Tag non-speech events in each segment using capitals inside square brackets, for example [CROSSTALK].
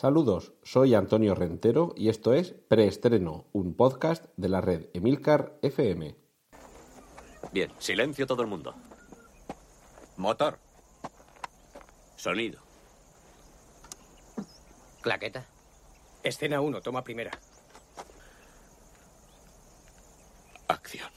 Saludos, soy Antonio Rentero y esto es Preestreno, un podcast de la red Emilcar FM. Bien, silencio todo el mundo. Motor. Sonido. Claqueta. Escena 1, toma primera. Acción.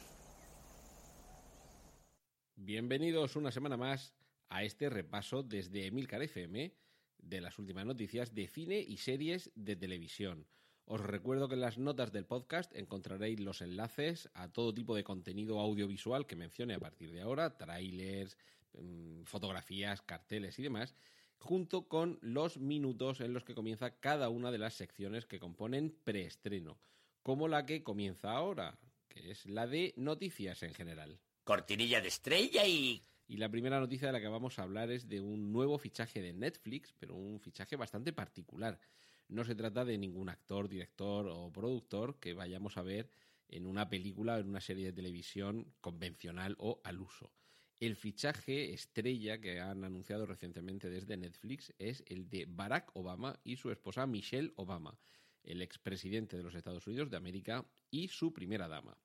Bienvenidos una semana más a este repaso desde Emilcar FM de las últimas noticias de cine y series de televisión. Os recuerdo que en las notas del podcast encontraréis los enlaces a todo tipo de contenido audiovisual que mencione a partir de ahora, trailers, mm, fotografías, carteles y demás, junto con los minutos en los que comienza cada una de las secciones que componen preestreno, como la que comienza ahora, que es la de noticias en general. Cortinilla de estrella y... Y la primera noticia de la que vamos a hablar es de un nuevo fichaje de Netflix, pero un fichaje bastante particular. No se trata de ningún actor, director o productor que vayamos a ver en una película o en una serie de televisión convencional o al uso. El fichaje estrella que han anunciado recientemente desde Netflix es el de Barack Obama y su esposa Michelle Obama, el expresidente de los Estados Unidos de América y su primera dama.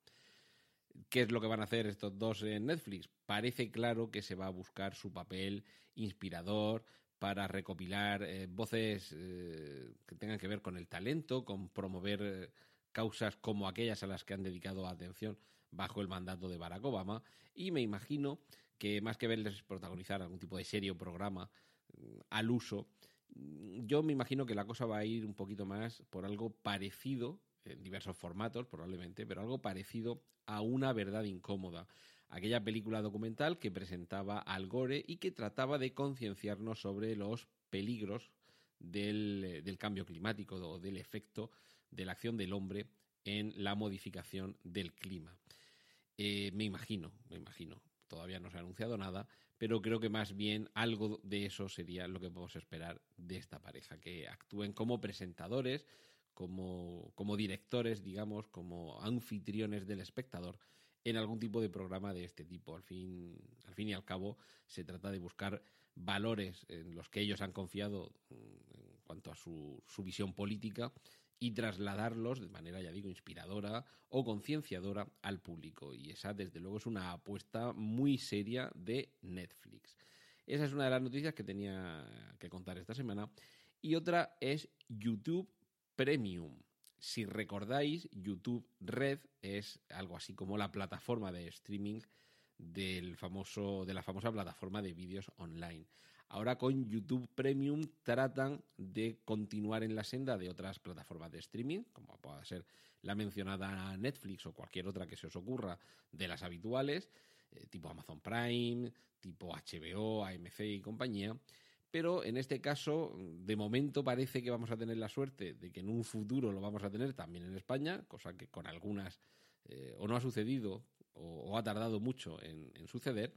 ¿Qué es lo que van a hacer estos dos en Netflix? Parece claro que se va a buscar su papel inspirador para recopilar eh, voces eh, que tengan que ver con el talento, con promover eh, causas como aquellas a las que han dedicado atención bajo el mandato de Barack Obama. Y me imagino que más que verles protagonizar algún tipo de serie o programa mm, al uso, mm, yo me imagino que la cosa va a ir un poquito más por algo parecido en diversos formatos probablemente, pero algo parecido a Una verdad incómoda, aquella película documental que presentaba Al Gore y que trataba de concienciarnos sobre los peligros del, del cambio climático o del efecto de la acción del hombre en la modificación del clima. Eh, me imagino, me imagino, todavía no se ha anunciado nada, pero creo que más bien algo de eso sería lo que podemos esperar de esta pareja, que actúen como presentadores, como, como directores, digamos, como anfitriones del espectador en algún tipo de programa de este tipo. Al fin, al fin y al cabo, se trata de buscar valores en los que ellos han confiado mm, en cuanto a su, su visión política y trasladarlos de manera, ya digo, inspiradora o concienciadora al público. Y esa, desde luego, es una apuesta muy seria de Netflix. Esa es una de las noticias que tenía que contar esta semana. Y otra es YouTube Premium. Si recordáis, YouTube Red es algo así como la plataforma de streaming del famoso, de la famosa plataforma de vídeos online. Ahora con YouTube Premium tratan de continuar en la senda de otras plataformas de streaming, como pueda ser la mencionada Netflix o cualquier otra que se os ocurra de las habituales, eh, tipo Amazon Prime, tipo HBO, AMC y compañía pero en este caso, de momento parece que vamos a tener la suerte de que en un futuro lo vamos a tener también en España, cosa que con algunas eh, o no ha sucedido o, ha tardado mucho en, suceder.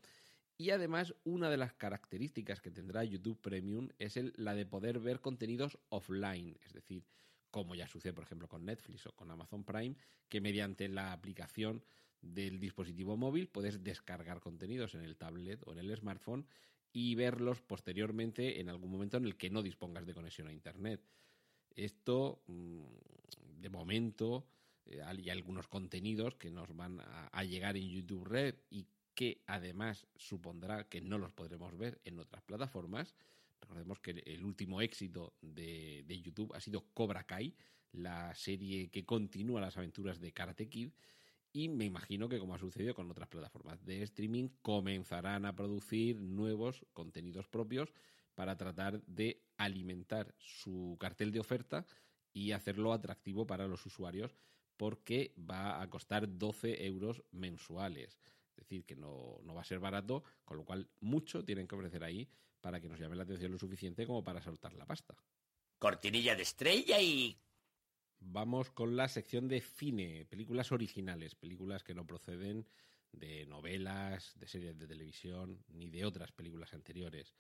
Y además, una de las características que tendrá YouTube Premium es la de poder ver contenidos offline, es decir, como ya sucede, por ejemplo, con Netflix o con Amazon Prime, que mediante la aplicación del dispositivo móvil puedes descargar contenidos en el tablet o en el smartphone y verlos posteriormente en algún momento en el que no dispongas de conexión a Internet. Esto, mm, de momento, eh, hay algunos contenidos que nos van a, llegar en YouTube Red y que además supondrá que no los podremos ver en otras plataformas. Recordemos que el último éxito de, de YouTube ha sido Cobra Kai, la serie que continúa las aventuras de Karate Kid y me imagino que como ha sucedido con otras plataformas de streaming, comenzarán a producir nuevos contenidos propios para tratar de alimentar su cartel de oferta y hacerlo atractivo para los usuarios porque va a costar 12 euros mensuales. Es decir, que no, no va a ser barato, con lo cual mucho tienen que ofrecer ahí para que nos llame la atención lo suficiente como para soltar la pasta. Cortinilla de estrella y Vamos con la sección de cine, películas originales, películas que no proceden de novelas, de series de televisión, ni de otras películas anteriores.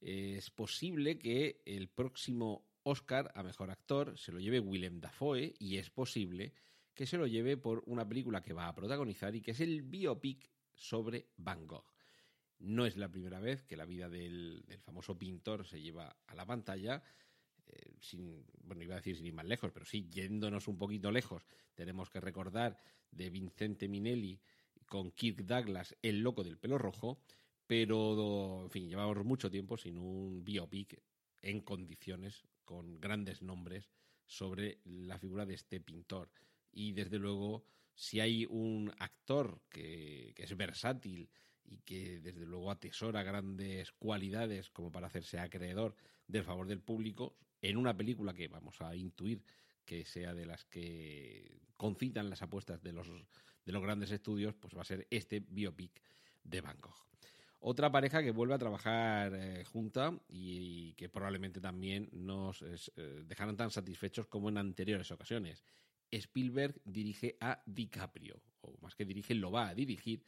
Es posible que el próximo Oscar a Mejor Actor se lo lleve Willem Dafoe y es posible que se lo lleve por una película que va a protagonizar y que es el biopic sobre Van Gogh. No es la primera vez que la vida del, del famoso pintor se lleva a la pantalla, sin, bueno, iba a decir sin ir más lejos, pero sí, yéndonos un poquito lejos, tenemos que recordar de Vincente Minelli con Kirk Douglas, el loco del pelo rojo, pero, en fin, llevamos mucho tiempo sin un biopic en condiciones, con grandes nombres, sobre la figura de este pintor. Y desde luego, si hay un actor que, que es versátil y que desde luego atesora grandes cualidades como para hacerse acreedor del favor del público, en una película que vamos a intuir que sea de las que concitan las apuestas de los, de los grandes estudios, pues va a ser este biopic de Van Gogh. Otra pareja que vuelve a trabajar eh, junta y, que probablemente también nos eh, dejaron tan satisfechos como en anteriores ocasiones. Spielberg dirige a DiCaprio, o más que dirige, lo va a dirigir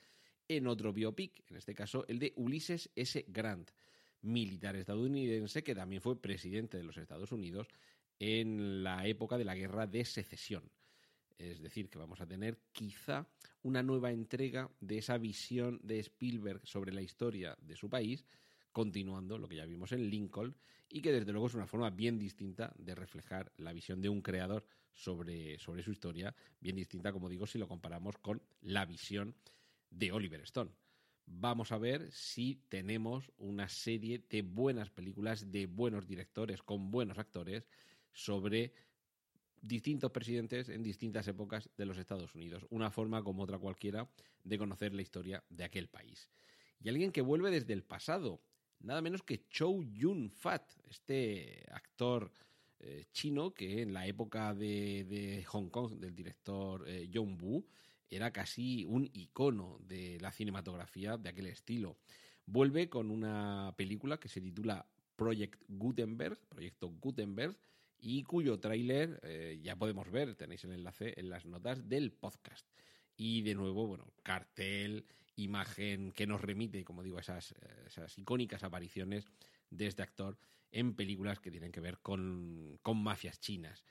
en otro biopic, en este caso el de Ulises S. Grant, militar estadounidense que también fue presidente de los Estados Unidos en la época de la Guerra de Secesión. Es decir, que vamos a tener quizá una nueva entrega de esa visión de Spielberg sobre la historia de su país, continuando lo que ya vimos en Lincoln, y que desde luego es una forma bien distinta de reflejar la visión de un creador sobre, sobre su historia, bien distinta, como digo, si lo comparamos con la visión de Oliver Stone. Vamos a ver si tenemos una serie de buenas películas, de buenos directores, con buenos actores, sobre distintos presidentes en distintas épocas de los Estados Unidos. Una forma como otra cualquiera de conocer la historia de aquel país. Y alguien que vuelve desde el pasado, nada menos que Chow Yun-fat, este actor eh, chino que en la época de, Hong Kong del director eh, John Woo era casi un icono de la cinematografía de aquel estilo. Vuelve con una película que se titula Project Gutenberg, Proyecto Gutenberg, y cuyo tráiler eh, ya podemos ver, tenéis el enlace en las notas del podcast. Y de nuevo, bueno, cartel, imagen que nos remite, como digo, esas, eh, esas icónicas apariciones de este actor en películas que tienen que ver con, con mafias chinas.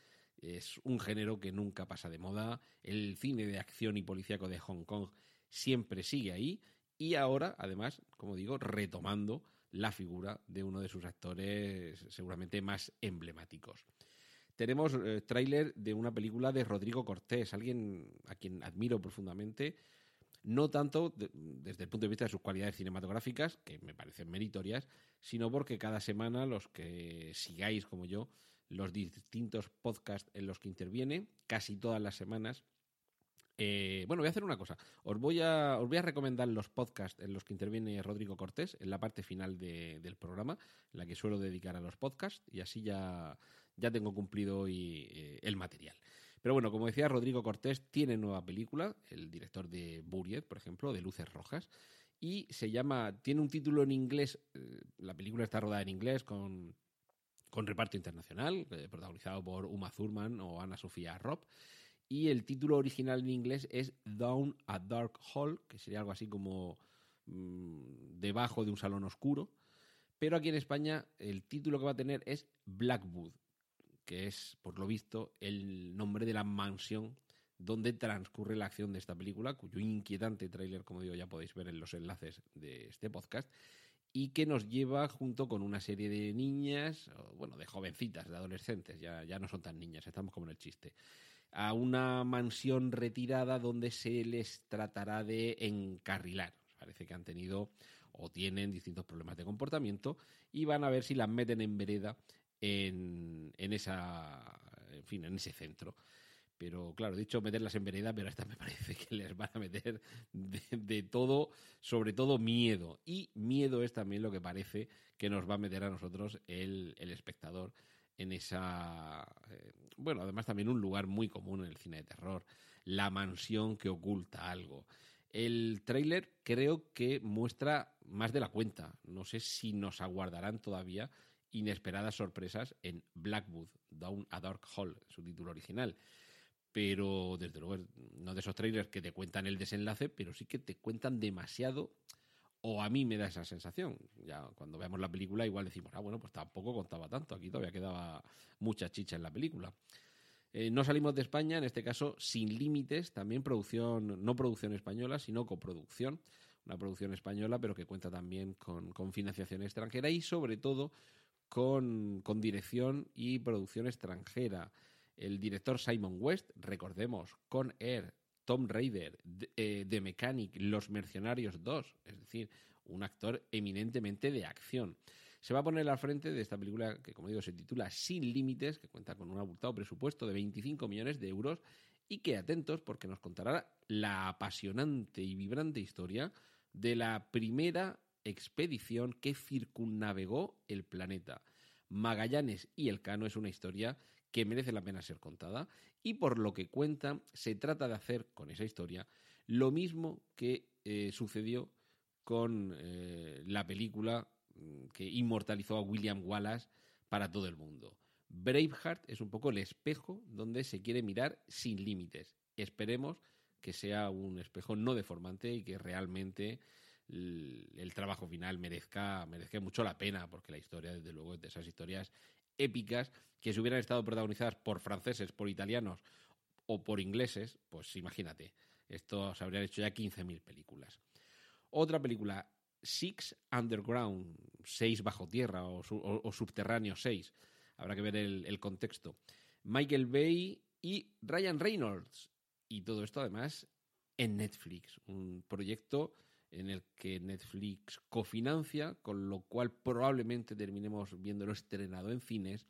Es un género que nunca pasa de moda. El cine de acción y policíaco de Hong Kong siempre sigue ahí. Y ahora, además, como digo, retomando la figura de uno de sus actores seguramente más emblemáticos. Tenemos eh, tráiler de una película de Rodrigo Cortés, alguien a quien admiro profundamente, no tanto desde el punto de vista de sus cualidades cinematográficas, que me parecen meritorias, sino porque cada semana los que sigáis como yo los distintos podcasts en los que interviene, casi todas las semanas, eh, bueno, voy a hacer una cosa. Os voy a, os voy a recomendar los podcasts en los que interviene Rodrigo Cortés en la parte final del programa, la que suelo dedicar a los podcasts, y así ya, ya tengo cumplido hoy eh, el material. Pero bueno, como decía, Rodrigo Cortés tiene nueva película, el director de Buried, por ejemplo, de Luces Rojas, y se llama, tiene un título en inglés, eh, la película está rodada en inglés con, con reparto internacional, protagonizado por Uma Thurman o Ana Sofía Robb y el título original en inglés es Down a Dark Hall, que sería algo así como mm, debajo de un salón oscuro. Pero aquí en España el título que va a tener es Blackwood, que es, por lo visto, el nombre de la mansión donde transcurre la acción de esta película, cuyo inquietante tráiler, como digo, ya podéis ver en los enlaces de este podcast, y que nos lleva junto con una serie de niñas, bueno, de jovencitas, de adolescentes, ya, ya no son tan niñas, estamos como en el chiste, a una mansión retirada donde se les tratará de encarrilar. Parece que han tenido o tienen distintos problemas de comportamiento y van a ver si las meten en vereda en, en esa en fin, en ese centro. Pero claro, dicho meterlas en vereda, pero esta me [LAUGHS] parece que les van a meter de, todo, sobre todo miedo. Y miedo es también lo que parece que nos va a meter a nosotros el, el espectador en esa... Eh, bueno, además también un lugar muy común en el cine de terror, la mansión que oculta algo. El tráiler creo que muestra más de la cuenta. No sé si nos aguardarán todavía inesperadas sorpresas en Blackwood, Down a Dark Hall, su título original. Pero desde luego no de esos trailers que te cuentan el desenlace, pero sí que te cuentan demasiado o a mí me da esa sensación. Ya cuando veamos la película igual decimos, ah, bueno, pues tampoco contaba tanto, aquí todavía quedaba mucha chicha en la película. Eh, no salimos de España, en este caso sin límites, también producción, no producción española, sino coproducción, una producción española, pero que cuenta también con, con financiación extranjera y sobre todo con, con dirección y producción extranjera. El director Simon West, recordemos, con Air, Tom Raider, The, eh, The Mechanic, Los Mercenarios 2, es decir, un actor eminentemente de acción. Se va a poner al frente de esta película que, como digo, se titula Sin Límites, que cuenta con un abultado presupuesto de 25 millones de euros y que atentos porque nos contará la apasionante y vibrante historia de la primera expedición que circunnavegó el planeta. Magallanes y el Cano es una historia que merece la pena ser contada y por lo que cuenta se trata de hacer con esa historia lo mismo que eh, sucedió con eh, la película mm, que inmortalizó a William Wallace para todo el mundo. Braveheart es un poco el espejo donde se quiere mirar sin límites. Esperemos que sea un espejo no deformante y que realmente el, trabajo final merezca, merezca mucho la pena, porque la historia, desde luego, es de esas historias épicas que si hubieran estado protagonizadas por franceses, por italianos o por ingleses, pues imagínate, esto se habrían hecho ya 15.000 películas. Otra película, Six Underground, Seis bajo tierra o, subterráneo 6, habrá que ver el, contexto. Michael Bay y Ryan Reynolds. Y todo esto además en Netflix, un proyecto en el que Netflix cofinancia, con lo cual probablemente terminemos viéndolo estrenado en cines.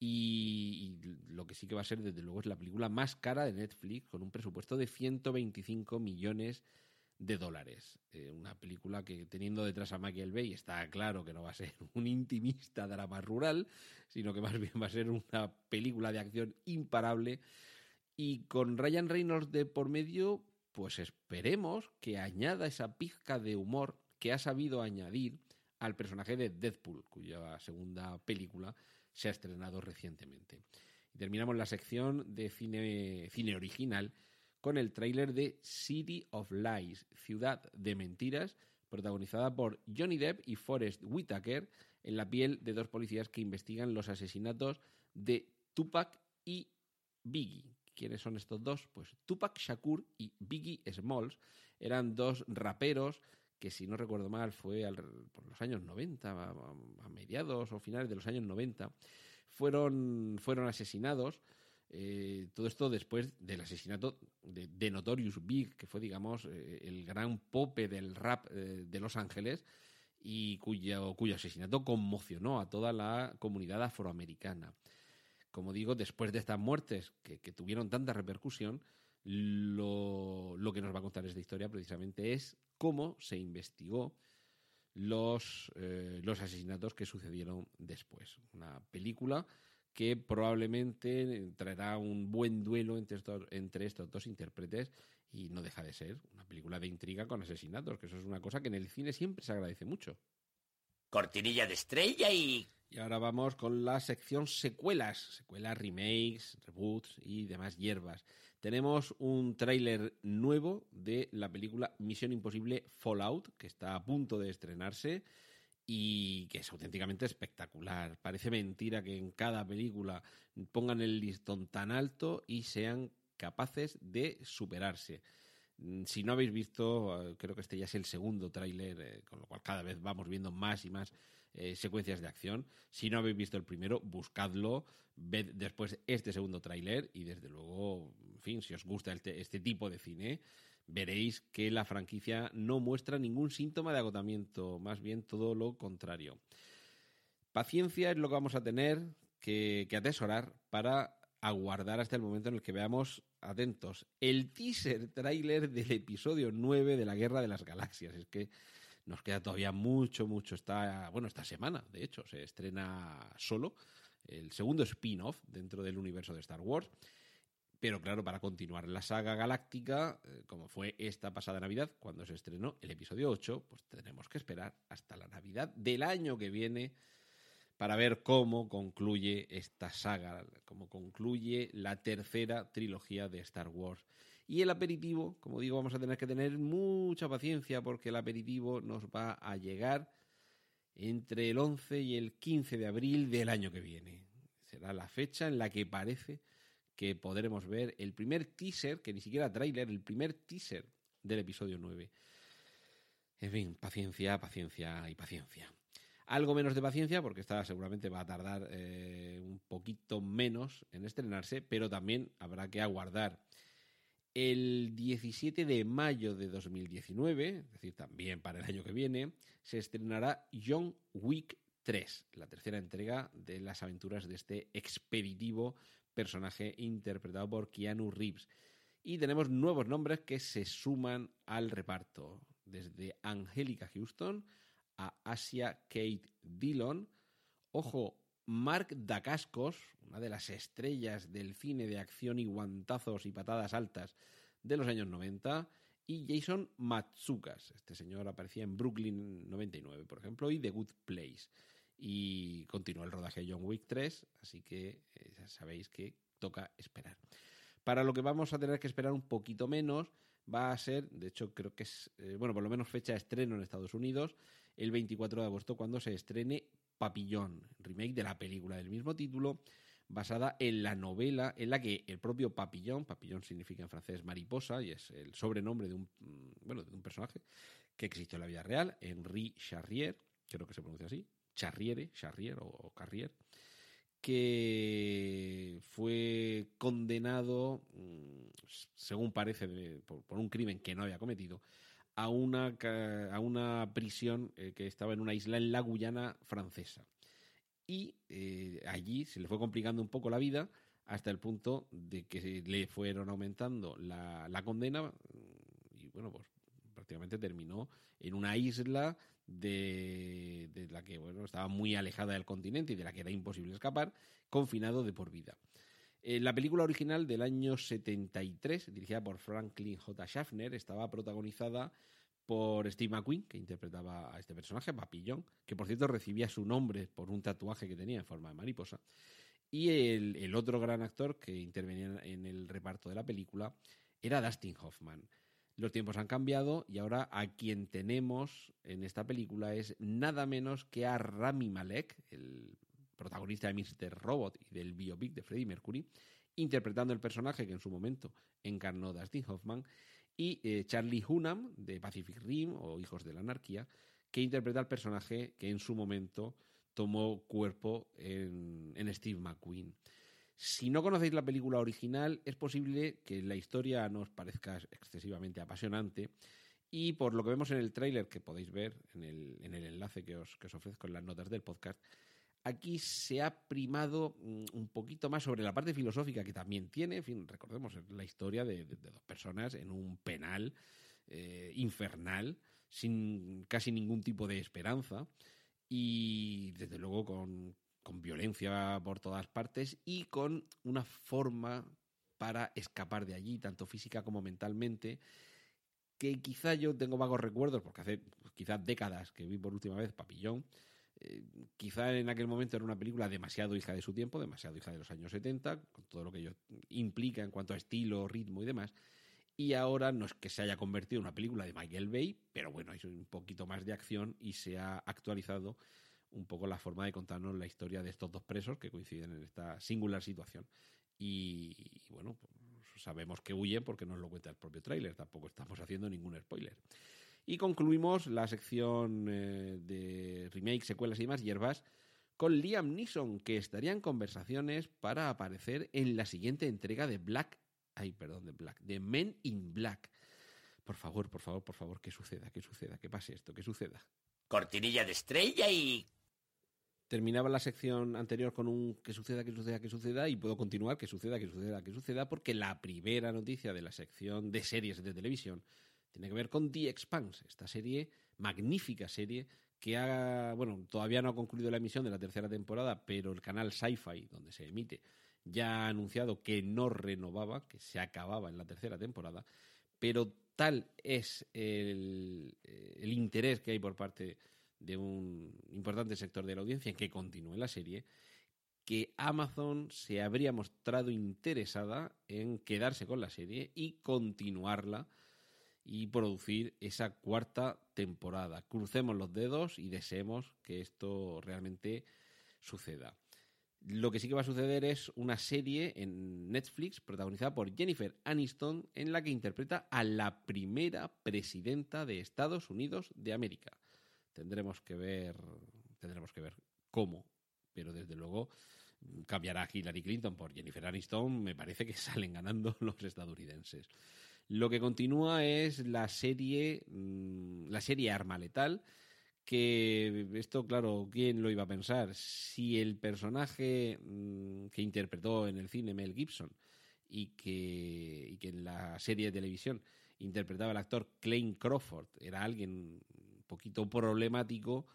Y, lo que sí que va a ser, desde luego, es la película más cara de Netflix, con un presupuesto de 125 millones de dólares. Eh, una película que, teniendo detrás a Michael Bay, está claro que no va a ser [LAUGHS] un intimista drama rural, sino que más bien va a ser una película de acción imparable. Y con Ryan Reynolds de por medio, pues esperemos que añada esa pizca de humor que ha sabido añadir al personaje de Deadpool, cuya segunda película se ha estrenado recientemente. Y terminamos la sección de cine, cine original con el tráiler de City of Lies, Ciudad de Mentiras, protagonizada por Johnny Depp y Forrest Whitaker, en la piel de dos policías que investigan los asesinatos de Tupac y Biggie. ¿Quiénes son estos dos? Pues Tupac Shakur y Biggie Smalls eran dos raperos que si no recuerdo mal fue al, por los años 90, a, mediados o finales de los años 90, fueron, fueron asesinados. Eh, todo esto después del asesinato de, Notorious Big, que fue, digamos, eh, el gran pope del rap eh, de Los Ángeles y cuyo asesinato conmocionó a toda la comunidad afroamericana como digo, después de estas muertes que, tuvieron tanta repercusión, lo, que nos va a contar esta historia precisamente es cómo se investigó los, eh, los asesinatos que sucedieron después. Una película que probablemente traerá un buen duelo entre estos, entre estos dos intérpretes y no deja de ser una película de intriga con asesinatos, que eso es una cosa que en el cine siempre se agradece mucho. Cortinilla de estrella y y ahora vamos con la sección secuelas, secuelas, remakes, reboots y demás hierbas. Tenemos un tráiler nuevo de la película Misión Imposible Fallout, que está a punto de estrenarse y que es auténticamente espectacular. Parece mentira que en cada película pongan el listón tan alto y sean capaces de superarse. Si no habéis visto, creo que este ya es el segundo tráiler, eh, con lo cual cada vez vamos viendo más y más eh, secuencias de acción. Si no habéis visto el primero, buscadlo, ved después este segundo tráiler y desde luego, en fin, si os gusta este, este tipo de cine, veréis que la franquicia no muestra ningún síntoma de agotamiento, más bien todo lo contrario. Paciencia es lo que vamos a tener que, que atesorar para aguardar hasta el momento en el que veamos, atentos, el teaser tráiler del episodio 9 de la Guerra de las Galaxias. Es que nos queda todavía mucho, mucho. Está, bueno, esta semana, de hecho, se estrena solo el segundo spin-off dentro del universo de Star Wars. Pero claro, para continuar la saga galáctica, eh, como fue esta pasada Navidad, cuando se estrenó el episodio 8, pues tendremos que esperar hasta la Navidad del año que viene para ver cómo concluye esta saga, cómo concluye la tercera trilogía de Star Wars. Y el aperitivo, como digo, vamos a tener que tener mucha paciencia porque el aperitivo nos va a llegar entre el 11 y el 15 de abril del año que viene. Será la fecha en la que parece que podremos ver el primer teaser, que ni siquiera tráiler, el primer teaser del episodio 9. En fin, paciencia, paciencia y paciencia. Algo menos de paciencia, porque esta seguramente va a tardar eh, un poquito menos en estrenarse, pero también habrá que aguardar. El 17 de mayo de 2019, es decir, también para el año que viene, se estrenará John Wick 3, la tercera entrega de las aventuras de este expeditivo personaje interpretado por Keanu Reeves. Y tenemos nuevos nombres que se suman al reparto, desde Angélica Houston a Asia Kate Dillon. Ojo, Mark Dacascos, una de las estrellas del cine de acción y guantazos y patadas altas de los años 90, y Jason Matsukas. Este señor aparecía en Brooklyn 99, por ejemplo, y The Good Place. Y continuó el rodaje de John Wick 3, así que eh, ya sabéis que toca esperar. Para lo que vamos a tener que esperar un poquito menos, va a ser, de hecho creo que es, eh, bueno, por lo menos fecha de estreno en Estados Unidos, el 24 de agosto, cuando se estrene Papillón, remake de la película del mismo título, basada en la novela en la que el propio Papillón, Papillón significa en francés mariposa y es el sobrenombre de un, mm, bueno, de un personaje que existió en la vida real, Henri Charrier, creo que se pronuncia así, Charriere, Charrier o Carrier, que fue condenado, mm, según parece, por, un crimen que no había cometido, a una, a una prisión eh, que estaba en una isla en la Guyana francesa. Y eh, allí se le fue complicando un poco la vida hasta el punto de que le fueron aumentando la, la condena mm, y bueno, pues prácticamente terminó en una isla de, la que bueno, estaba muy alejada del continente y de la que era imposible escapar, confinado de por vida. Eh, la película original del año 73, dirigida por Franklin J. Schaffner, estaba protagonizada por Steve McQueen, que interpretaba a este personaje, Papillón, que por cierto recibía su nombre por un tatuaje que tenía en forma de mariposa. Y el, el otro gran actor que intervenía en el reparto de la película era Dustin Hoffman. Los tiempos han cambiado y ahora a quien tenemos en esta película es nada menos que a Rami Malek, el protagonista de Mr. Robot y del biopic de Freddie Mercury, interpretando el personaje que en su momento encarnó Dustin Hoffman, y eh, Charlie Hunnam de Pacific Rim o Hijos de la Anarquía, que interpreta al personaje que en su momento tomó cuerpo en, Steve McQueen. Si no conocéis la película original, es posible que la historia no os parezca excesivamente apasionante. Y por lo que vemos en el tráiler, que podéis ver en el, en el enlace que os, que os ofrezco en las notas del podcast, aquí se ha primado mm, un poquito más sobre la parte filosófica que también tiene. En fin, recordemos la historia de, dos personas en un penal eh, infernal, sin casi ningún tipo de esperanza. Y desde luego con, violencia por todas partes y con una forma para escapar de allí, tanto física como mentalmente, que quizá yo tengo vagos recuerdos, porque hace pues, quizás décadas que vi por última vez Papillón, eh, quizá en aquel momento era una película demasiado hija de su tiempo, demasiado hija de los años 70, con todo lo que ello implica en cuanto a estilo, ritmo y demás. Y ahora no es que se haya convertido en una película de Michael Bay, pero bueno, hay un poquito más de acción y se ha actualizado un poco la forma de contarnos la historia de estos dos presos que coinciden en esta singular situación. Y, bueno, pues sabemos que huyen porque nos lo cuenta el propio tráiler, tampoco estamos haciendo ningún spoiler. Y concluimos la sección eh, de remake, secuelas y más hierbas con Liam Neeson, que estaría en conversaciones para aparecer en la siguiente entrega de Black, ay, perdón, de Black, de Men in Black. Por favor, por favor, por favor, que suceda, que suceda, que pase esto, que suceda. Cortinilla de estrella y terminaba la sección anterior con un que suceda, que suceda, que suceda, y puedo continuar, que suceda, que suceda, que suceda, porque la primera noticia de la sección de series de televisión tiene que ver con The Expanse, esta serie, magnífica serie, que ha, bueno, todavía no ha concluido la emisión de la tercera temporada, pero el canal Sci-Fi, donde se emite, ya ha anunciado que no renovaba, que se acababa en la tercera temporada, pero tal es el, el interés que hay por parte de un importante sector de la audiencia en que continúe la serie, que Amazon se habría mostrado interesada en quedarse con la serie y continuarla y producir esa cuarta temporada. Crucemos los dedos y deseemos que esto realmente suceda. Lo que sí que va a suceder es una serie en Netflix protagonizada por Jennifer Aniston en la que interpreta a la primera presidenta de Estados Unidos de América tendremos que ver tendremos que ver cómo, pero desde luego cambiará Hillary Clinton por Jennifer Aniston, me parece que [LAUGHS] salen ganando los estadounidenses. Lo que continúa es la serie, mm, la serie Arma Letal, que esto, claro, ¿quién lo iba a pensar? Si el personaje mm, que interpretó en el cine Mel Gibson y que, en la serie de televisión interpretaba el actor Clayne Crawford era alguien un poquito problemático,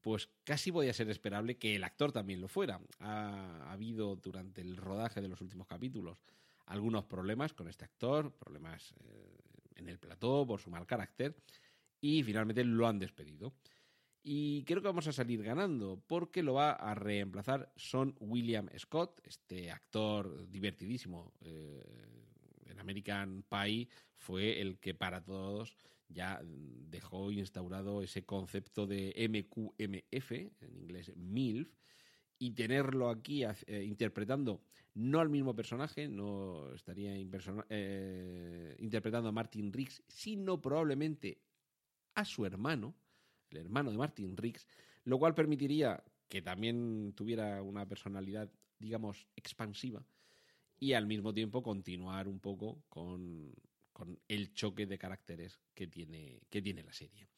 pues casi podía ser esperable que el actor también lo fuera. Ha, habido durante el rodaje de los últimos capítulos algunos problemas con este actor, problemas eh, en el plató por su mal carácter, y finalmente lo han despedido. Y creo que vamos a salir ganando, porque lo va a reemplazar Son William Scott, este actor divertidísimo. Eh, en American Pie fue el que para todos ya dejó instaurado ese concepto de MQMF, en inglés MILF, y tenerlo aquí eh, interpretando no al mismo personaje, no estaría eh, interpretando a Martin Riggs, sino probablemente a su hermano, el hermano de Martin Riggs, lo cual permitiría que también tuviera una personalidad, digamos, expansiva y al mismo tiempo continuar un poco con, el choque de caracteres que tiene, que tiene la serie.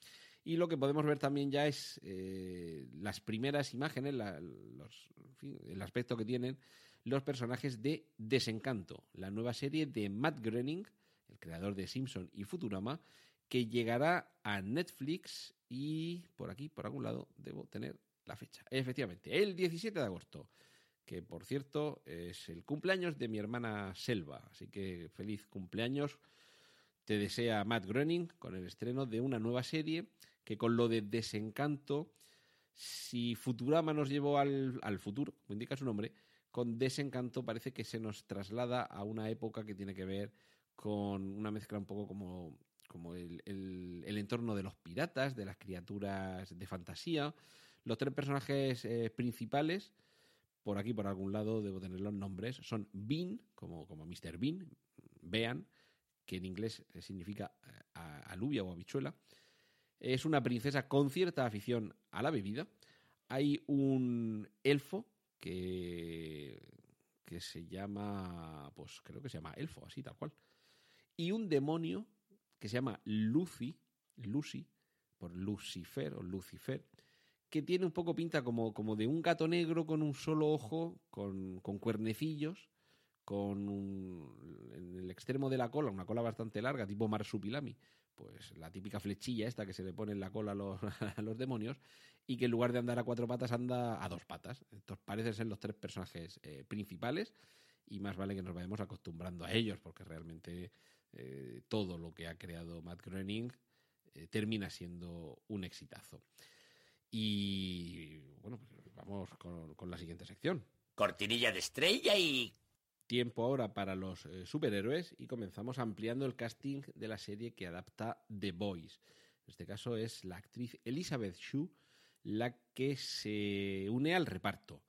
Y lo que podemos ver también ya es eh, las primeras imágenes, el aspecto que tienen los personajes de Desencanto, la nueva serie de Matt Groening, el creador de Simpson y Futurama, que llegará a Netflix y por aquí, por algún lado, debo tener la fecha. Efectivamente, el 17 de agosto, que por cierto es el cumpleaños de mi hermana Selva. Así que feliz cumpleaños. Te desea Matt Groening con el estreno de una nueva serie que con lo de desencanto, si Futurama nos llevó al, al futuro, como indica su nombre, con desencanto parece que se nos traslada a una época que tiene que ver con una mezcla un poco como como el, el, entorno de los piratas, de las criaturas de fantasía. Los tres personajes eh, principales, por aquí, por algún lado, debo tener los nombres, son Bean, como, como Mr. Bean, Bean, que en inglés eh, significa eh, alubia o habichuela. Es una princesa con cierta afición a la bebida. Hay un elfo que, que se llama, pues creo que se llama elfo, así tal cual. Y un demonio que se llama Lucy, Lucy, por Lucifer o Lucifer, que tiene un poco pinta como, como de un gato negro con un solo ojo, con, con cuernecillos, con un, en el extremo de la cola, una cola bastante larga, tipo marsupilami, pues la típica flechilla esta que se le pone en la cola [LAUGHS] a los, demonios, y que en lugar de andar a cuatro patas anda a dos patas. Entonces parecen ser los tres personajes eh, principales, y más vale que nos vayamos acostumbrando a ellos, porque realmente eh, todo lo que ha creado Matt Groening eh, termina siendo un exitazo. Y bueno, pues vamos con, la siguiente sección. Cortinilla de estrella y... Tiempo ahora para los eh, superhéroes y comenzamos ampliando el casting de la serie que adapta The Boys. En este caso es la actriz Elizabeth Shue la que se une al reparto.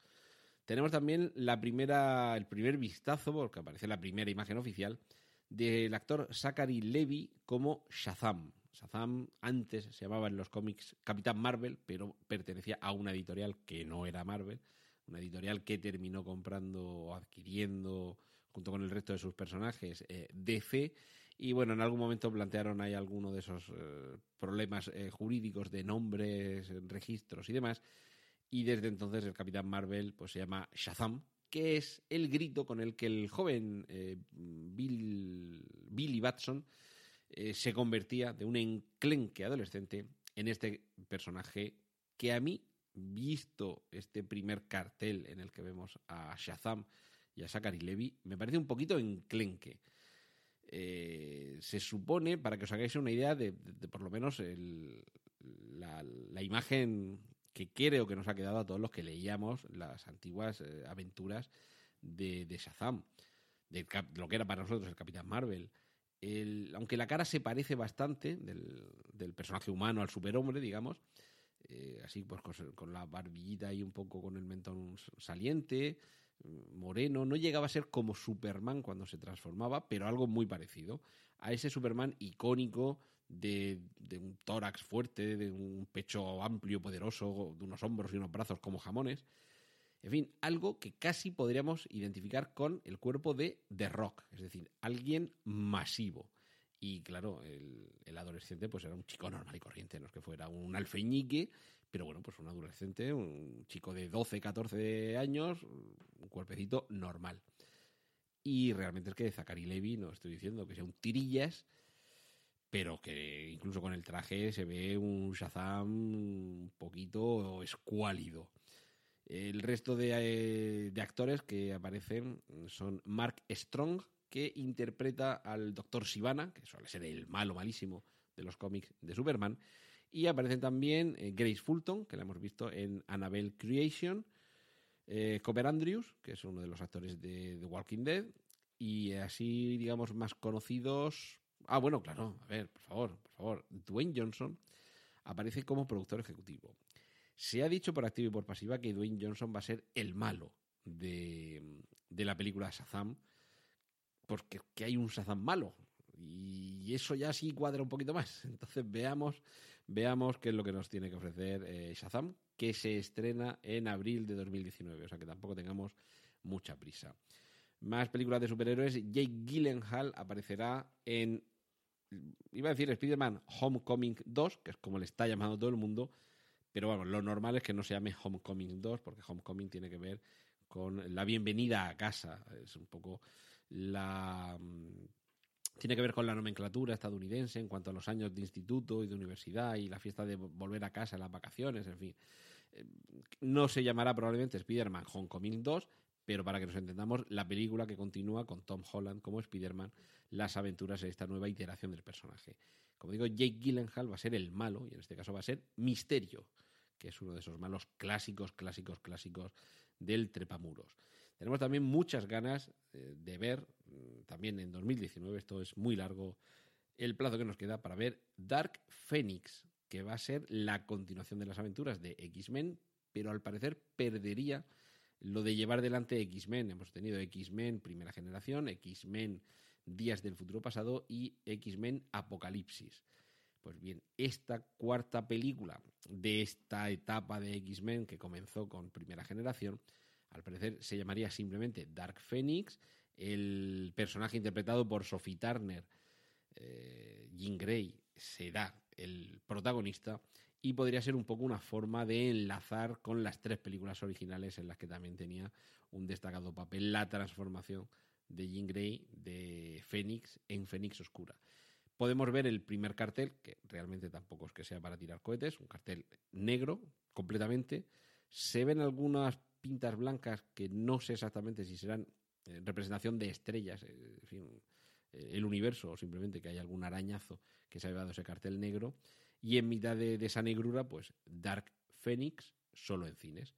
Tenemos también la primera, el primer vistazo, porque aparece la primera imagen oficial, del actor Zachary Levy como Shazam. Shazam antes se llamaba en los cómics Capitán Marvel, pero pertenecía a una editorial que no era Marvel, una editorial que terminó comprando o adquiriendo junto con el resto de sus personajes eh, DC y bueno, en algún momento plantearon ahí alguno de esos eh, problemas eh, jurídicos de nombres, registros y demás. Y desde entonces el Capitán Marvel pues se llama Shazam que es el grito con el que el joven Bill, Billy Batson se convertía de un enclenque adolescente en este personaje que a mí, visto este primer cartel en el que vemos a Shazam y a Zachary Levy, me parece un poquito enclenque. Eh, se supone, para que os hagáis una idea de, por lo menos la, imagen que creo que nos ha quedado a todos los que leíamos las antiguas eh, aventuras de, de Shazam, de lo que era para nosotros el Capitán Marvel. aunque la cara se parece bastante del, personaje humano al superhombre, digamos, eh, así pues con, la barbillita y un poco con el mentón saliente, moreno, no llegaba a ser como Superman cuando se transformaba, pero algo muy parecido a ese Superman icónico de, de un tórax fuerte, de un pecho amplio, poderoso, de unos hombros y unos brazos como jamones. En fin, algo que casi podríamos identificar con el cuerpo de The Rock, es decir, alguien masivo. Y claro, el, adolescente pues era un chico normal y corriente, no es que fuera un alfeñique, pero bueno, pues un adolescente, un chico de 12, 14 años, un cuerpecito normal. Y realmente es que Zachary Levy, no estoy diciendo que sea un tirillas, pero que incluso con el traje se ve un Shazam un poquito escuálido. El resto de, eh, de actores que aparecen son Mark Strong, que interpreta al Dr. Sivana, que suele ser el malo malísimo de los cómics de Superman, y aparecen también eh, Grace Fulton, que la hemos visto en Annabelle Creation, eh, Cooper Andrews, que es uno de los actores de The Walking Dead, y así, digamos, más conocidos. Ah, bueno, claro, a ver, por favor, por favor. Dwayne Johnson aparece como productor ejecutivo. Se ha dicho por activa y por pasiva que Dwayne Johnson va a ser el malo de, de la película Shazam, porque que hay un Shazam malo. Y eso ya sí cuadra un poquito más. [LAUGHS] Entonces veamos, veamos qué es lo que nos tiene que ofrecer eh, Shazam, que se estrena en abril de 2019. O sea que tampoco tengamos mucha prisa. Más películas de superhéroes. Jake Gyllenhaal aparecerá en. Iba a decir Spider-Man Homecoming 2, que es como le está llamando todo el mundo. Pero bueno, lo normal es que no se llame Homecoming 2, porque Homecoming tiene que ver con la bienvenida a casa. Es un poco la. mm, Tiene que ver con la nomenclatura estadounidense en cuanto a los años de instituto y de universidad y la fiesta de volver a casa, las vacaciones, en fin. Eh, No se llamará probablemente Spider-Man Homecoming 2, pero para que nos entendamos, la película que continúa con Tom Holland como Spider-Man, las aventuras de esta nueva iteración del personaje. Como digo, Jake Gyllenhaal va a ser el malo, y en este caso va a ser Misterio, que es uno de esos malos clásicos, clásicos, clásicos del trepamuros. Tenemos también muchas ganas eh, de ver, mm, también en 2019, esto es muy largo el plazo que nos queda para ver Dark Phoenix, que va a ser la continuación de las aventuras de X-Men, pero al parecer perdería lo de llevar delante X-Men. Hemos tenido X-Men primera generación, X-Men Días del Futuro Pasado y X-Men Apocalipsis. Pues bien, esta cuarta película de esta etapa de X-Men que comenzó con primera generación, al parecer se llamaría simplemente Dark Phoenix. El personaje interpretado por Sophie Turner, eh, Jean Grey, será el protagonista y podría ser un poco una forma de enlazar con las tres películas originales en las que también tenía un destacado papel la transformación de Jean Grey de Fénix en Fénix Oscura. Podemos ver el primer cartel, que realmente tampoco es que sea para tirar cohetes, un cartel negro completamente. Se ven algunas pintas blancas que no sé exactamente si serán eh, representación de estrellas, eh, eh, el universo o simplemente que hay algún arañazo que se ha llevado ese cartel negro. Y en mitad de, de esa negrura, pues Dark Phoenix solo en cines.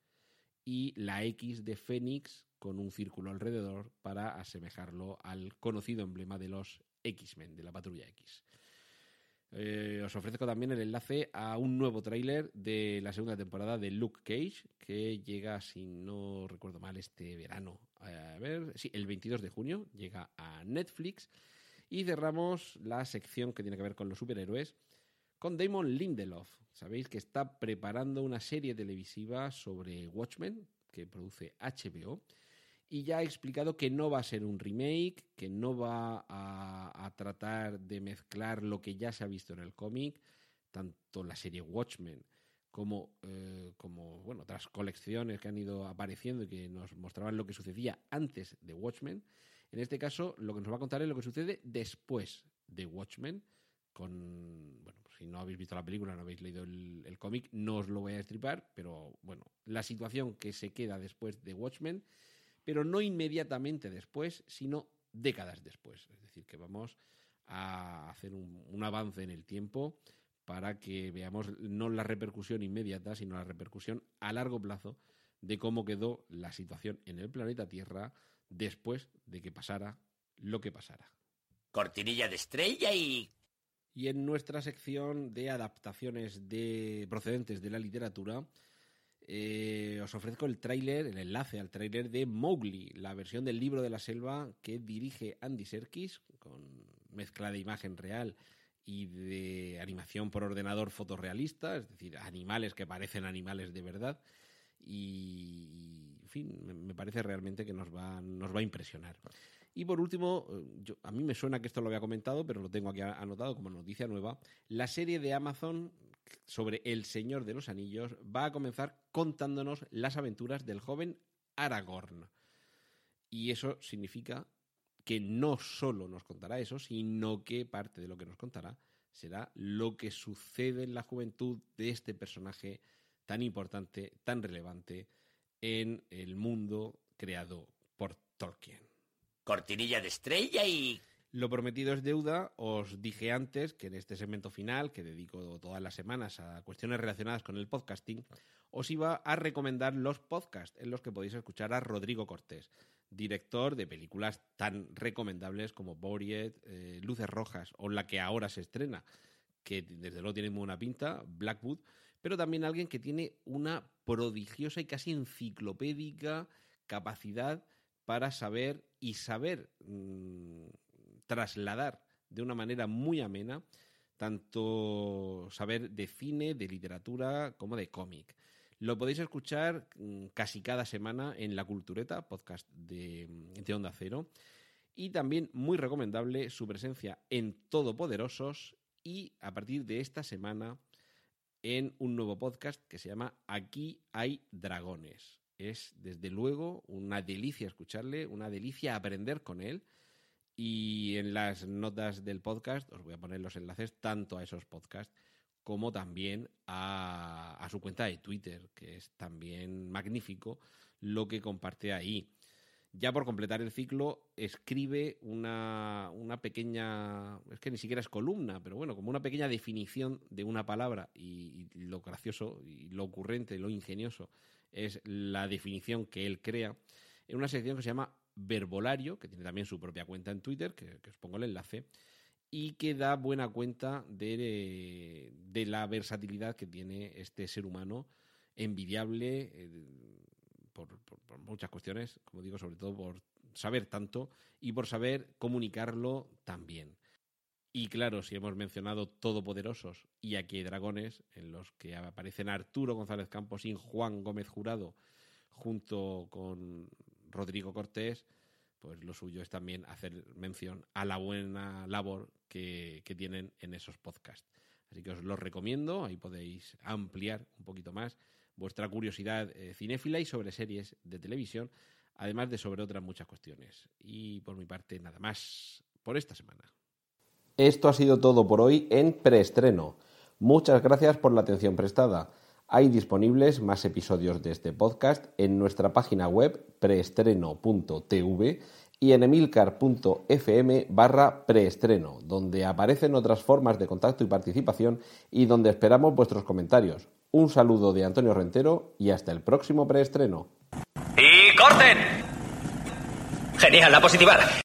Y la X de Phoenix con un círculo alrededor para asemejarlo al conocido emblema de los X-Men, de la Patrulla X. Eh, os ofrezco también el enlace a un nuevo tráiler de la segunda temporada de Luke Cage, que llega, si no recuerdo mal, este verano. A ver, sí, el 22 de junio llega a Netflix. Y cerramos la sección que tiene que ver con los superhéroes con Damon Lindelof. Sabéis que está preparando una serie televisiva sobre Watchmen que produce HBO y ya ha explicado que no va a ser un remake, que no va a, tratar de mezclar lo que ya se ha visto en el cómic, tanto la serie Watchmen como, eh, como bueno, otras colecciones que han ido apareciendo y que nos mostraban lo que sucedía antes de Watchmen. En este caso, lo que nos va a contar es lo que sucede después de Watchmen, con, bueno, pues si no habéis visto la película, no habéis leído el, el cómic, no os lo voy a destripar, pero bueno, la situación que se queda después de Watchmen, pero no inmediatamente después, sino décadas después. Es decir, que vamos a hacer un, un avance en el tiempo para que veamos no la repercusión inmediata, sino la repercusión a largo plazo de cómo quedó la situación en el planeta Tierra después de que pasara lo que pasara. Cortinilla de estrella y... Y en nuestra sección de adaptaciones de procedentes de la literatura, eh, os ofrezco el tráiler, el enlace al tráiler de Mowgli, la versión del libro de la selva que dirige Andy Serkis, con mezcla de imagen real y de animación por ordenador fotorrealista, es decir, animales que parecen animales de verdad. Y, en fin, me parece realmente que nos va, nos va a impresionar. Y por último, yo, a mí me suena que esto lo había comentado, pero lo tengo aquí anotado como noticia nueva. La serie de Amazon sobre El Señor de los Anillos va a comenzar contándonos las aventuras del joven Aragorn. Y eso significa que no solo nos contará eso, sino que parte de lo que nos contará será lo que sucede en la juventud de este personaje tan importante, tan relevante en el mundo creado por Tolkien. Cortinilla de estrella y... Lo prometido es deuda. Os dije antes que en este segmento final, que dedico todas las semanas a cuestiones relacionadas con el podcasting, os iba a recomendar los podcasts en los que podéis escuchar a Rodrigo Cortés director de películas tan recomendables como Boriet, eh, Luces Rojas o la que ahora se estrena, que desde luego tiene muy buena pinta, Blackwood, pero también alguien que tiene una prodigiosa y casi enciclopédica capacidad para saber y saber mm, trasladar de una manera muy amena tanto saber de cine, de literatura como de cómic. Lo podéis escuchar mm, casi cada semana en La Cultureta, podcast de, de Onda Cero. Y también muy recomendable su presencia en Todopoderosos y a partir de esta semana en un nuevo podcast que se llama Aquí hay dragones. Es desde luego una delicia escucharle, una delicia aprender con él. Y en las notas del podcast os voy a poner los enlaces tanto a esos podcasts como también a, su cuenta de Twitter, que es también magnífico lo que comparte ahí. Ya por completar el ciclo, escribe una, pequeña, es que ni siquiera es columna, pero bueno, como una pequeña definición de una palabra y, y lo gracioso y lo ocurrente, lo ingenioso es la definición que él crea en una sección que se llama Verbolario, que tiene también su propia cuenta en Twitter, que, os pongo el enlace, y que da buena cuenta de, la versatilidad que tiene este ser humano, envidiable eh, por, muchas cuestiones, como digo, sobre todo por saber tanto y por saber comunicarlo también. Y claro, si hemos mencionado Todopoderosos y aquí hay dragones, en los que aparecen Arturo González Campos y Juan Gómez Jurado, junto con Rodrigo Cortés, pues lo suyo es también hacer mención a la buena labor que, tienen en esos podcasts. Así que os los recomiendo, ahí podéis ampliar un poquito más vuestra curiosidad eh, cinéfila y sobre series de televisión, además de sobre otras muchas cuestiones. Y por mi parte, nada más por esta semana. Esto ha sido todo por hoy en preestreno. Muchas gracias por la atención prestada. Hay disponibles más episodios de este podcast en nuestra página web preestreno.tv y en emilcar.fm barra preestreno, donde aparecen otras formas de contacto y participación y donde esperamos vuestros comentarios. Un saludo de Antonio Rentero y hasta el próximo preestreno. ¡Y corten! Genial, la positiva.